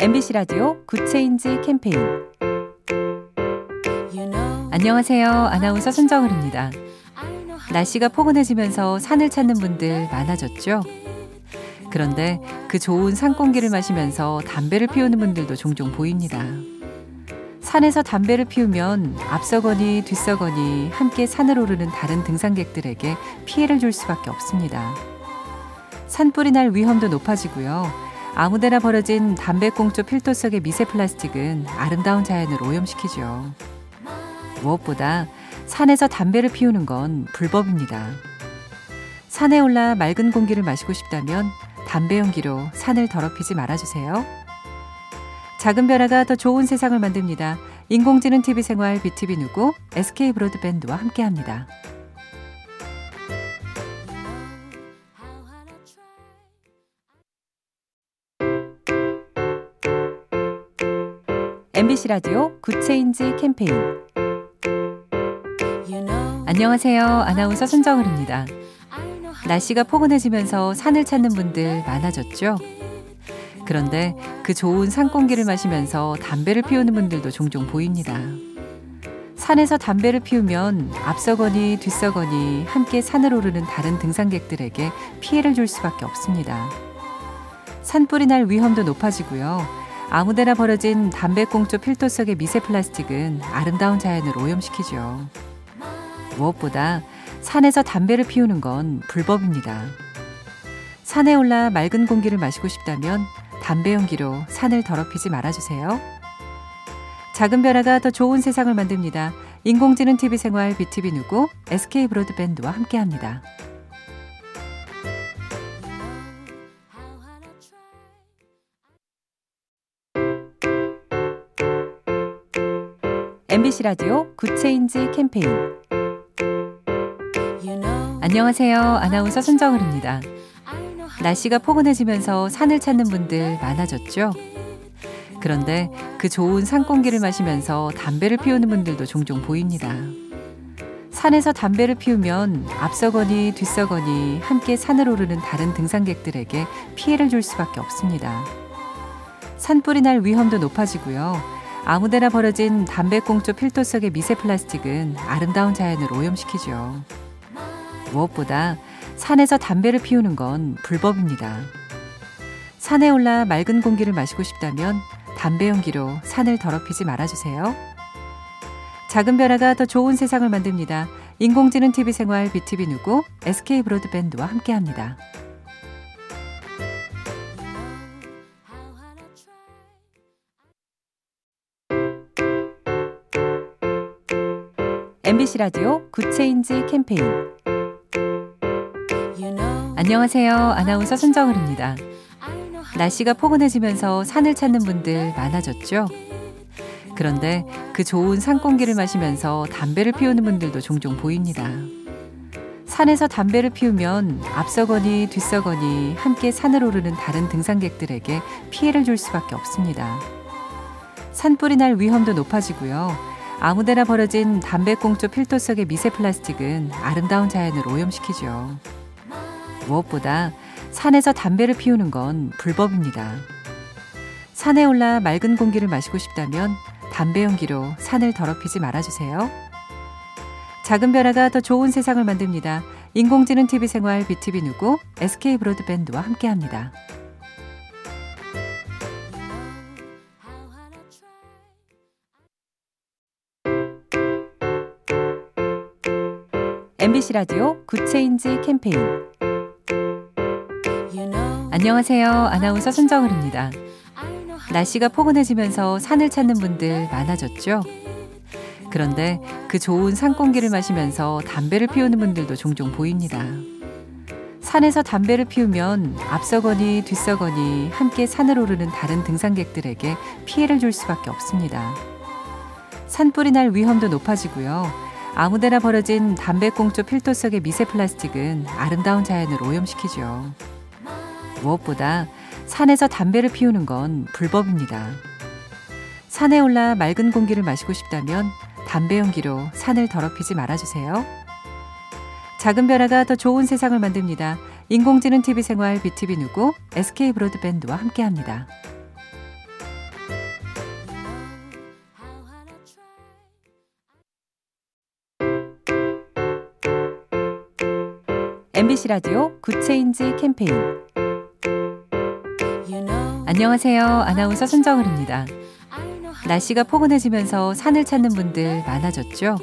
MBC 라디오 Good Change 캠페인 안녕하세요. 아나운서 손정은입니다. 날씨가 포근해지면서 산을 찾는 분들 많아졌죠? 그런데 그 좋은 산 공기를 마시면서 담배를 피우는 분들도 종종 보입니다. 산에서 담배를 피우면 앞서거니 뒤서거니 함께 산을 오르는 다른 등산객들에게 피해를 줄 수밖에 없습니다. 산불이 날 위험도 높아지고요. 아무데나 버려진 담배꽁초 필터 속의 미세 플라스틱은 아름다운 자연을 오염시키죠. 무엇보다 산에서 담배를 피우는 건 불법입니다. 산에 올라 맑은 공기를 마시고 싶다면 담배 연기로 산을 더럽히지 말아주세요. 작은 변화가 더 좋은 세상을 만듭니다. 인공지능 TV 생활 BTV 누구 SK 브로드밴드와 함께합니다. MBC 라디오 Good Change 캠페인 안녕하세요. 아나운서 손정은입니다. 날씨가 포근해지면서 산을 찾는 분들 많아졌죠? 그런데 그 좋은 산 공기를 마시면서 담배를 피우는 분들도 종종 보입니다. 산에서 담배를 피우면 앞서거니 뒤서거니 함께 산을 오르는 다른 등산객들에게 피해를 줄 수밖에 없습니다. 산불이 날 위험도 높아지고요. 아무데나 버려진 담배꽁초 필터 속의 미세 플라스틱은 아름다운 자연을 오염시키죠. 무엇보다 산에서 담배를 피우는 건 불법입니다. 산에 올라 맑은 공기를 마시고 싶다면 담배 연기로 산을 더럽히지 말아주세요. 작은 변화가 더 좋은 세상을 만듭니다. 인공지능 TV 생활 BTV 누구 SK 브로드밴드와 함께합니다. MBC 라디오 Good Change 캠페인 안녕하세요. 아나운서 손정은입니다. 날씨가 포근해지면서 산을 찾는 분들 많아졌죠? 그런데 그 좋은 산 공기를 마시면서 담배를 피우는 분들도 종종 보입니다. 산에서 담배를 피우면 앞서거니 뒤서거니 함께 산을 오르는 다른 등산객들에게 피해를 줄 수밖에 없습니다. 산불이 날 위험도 높아지고요. 아무데나 버려진 담배꽁초 필터 속의 미세 플라스틱은 아름다운 자연을 오염시키죠. 무엇보다 산에서 담배를 피우는 건 불법입니다. 산에 올라 맑은 공기를 마시고 싶다면 담배 연기로 산을 더럽히지 말아주세요. 작은 변화가 더 좋은 세상을 만듭니다. 인공지능 TV 생활 BTV 누구 SK 브로드밴드와 함께합니다. MBC 라디오 Good Change 캠페인 안녕하세요. 아나운서 손정은입니다. 날씨가 포근해지면서 산을 찾는 분들 많아졌죠? 그런데 그 좋은 산 공기를 마시면서 담배를 피우는 분들도 종종 보입니다. 산에서 담배를 피우면 앞서거니 뒤서거니 함께 산을 오르는 다른 등산객들에게 피해를 줄 수밖에 없습니다. 산불이 날 위험도 높아지고요. 아무데나 버려진 담배꽁초 필터 속의 미세 플라스틱은 아름다운 자연을 오염시키죠. 무엇보다 산에서 담배를 피우는 건 불법입니다. 산에 올라 맑은 공기를 마시고 싶다면 담배 연기로 산을 더럽히지 말아주세요. 작은 변화가 더 좋은 세상을 만듭니다. 인공지능 TV 생활 BTV 누구 SK 브로드밴드와 함께합니다. MBC 라디오 Good Change 캠페인 안녕하세요. 아나운서 손정은입니다. 날씨가 포근해지면서 산을 찾는 분들 많아졌죠? 그런데 그 좋은 산 공기를 마시면서 담배를 피우는 분들도 종종 보입니다. 산에서 담배를 피우면 앞서거니 뒤서거니 함께 산을 오르는 다른 등산객들에게 피해를 줄 수밖에 없습니다. 산불이 날 위험도 높아지고요. 아무데나 버려진 담배꽁초 필터 속의 미세 플라스틱은 아름다운 자연을 오염시키죠. 무엇보다 산에서 담배를 피우는 건 불법입니다. 산에 올라 맑은 공기를 마시고 싶다면 담배 연기로 산을 더럽히지 말아주세요. 작은 변화가 더 좋은 세상을 만듭니다. 인공지능 TV 생활 BTV 누구 SK 브로드밴드와 함께합니다. MBC 라디오 Good Change 캠페인 안녕하세요. 아나운서 손정은입니다. 날씨가 포근해지면서 산을 찾는 분들 많아졌죠?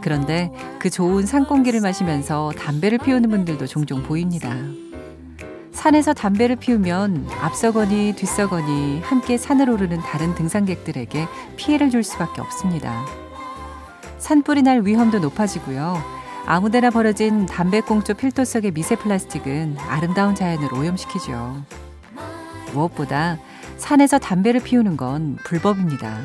그런데 그 좋은 산 공기를 마시면서 담배를 피우는 분들도 종종 보입니다. 산에서 담배를 피우면 앞서거니 뒤서거니 함께 산을 오르는 다른 등산객들에게 피해를 줄 수밖에 없습니다. 산불이 날 위험도 높아지고요. 아무데나 버려진 담배꽁초 필터 속의 미세 플라스틱은 아름다운 자연을 오염시키죠. 무엇보다 산에서 담배를 피우는 건 불법입니다.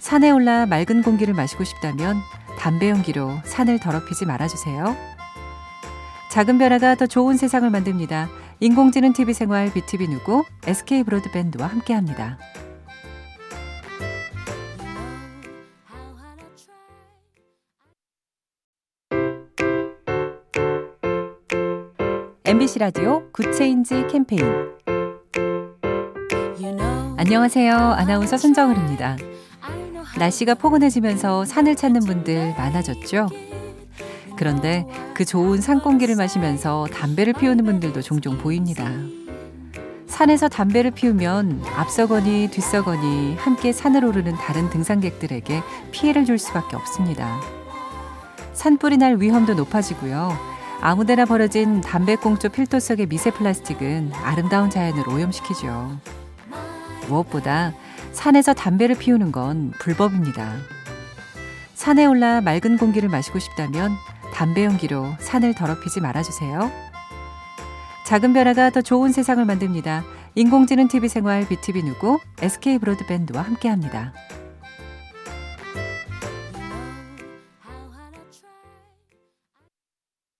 산에 올라 맑은 공기를 마시고 싶다면 담배 연기로 산을 더럽히지 말아주세요. 작은 변화가 더 좋은 세상을 만듭니다. 인공지능 TV 생활 BTV 누구 SK 브로드밴드와 함께합니다. MBC 라디오 Good Change 캠페인 안녕하세요. 아나운서 손정은입니다. 날씨가 포근해지면서 산을 찾는 분들 많아졌죠? 그런데 그 좋은 산 공기를 마시면서 담배를 피우는 분들도 종종 보입니다. 산에서 담배를 피우면 앞서거니 뒤서거니 함께 산을 오르는 다른 등산객들에게 피해를 줄 수밖에 없습니다. 산불이 날 위험도 높아지고요. 아무데나 버려진 담배꽁초 필터 속의 미세 플라스틱은 아름다운 자연을 오염시키죠. 무엇보다 산에서 담배를 피우는 건 불법입니다. 산에 올라 맑은 공기를 마시고 싶다면 담배 연기로 산을 더럽히지 말아주세요. 작은 변화가 더 좋은 세상을 만듭니다. 인공지능 TV 생활 BTV 누구 SK 브로드밴드와 함께합니다.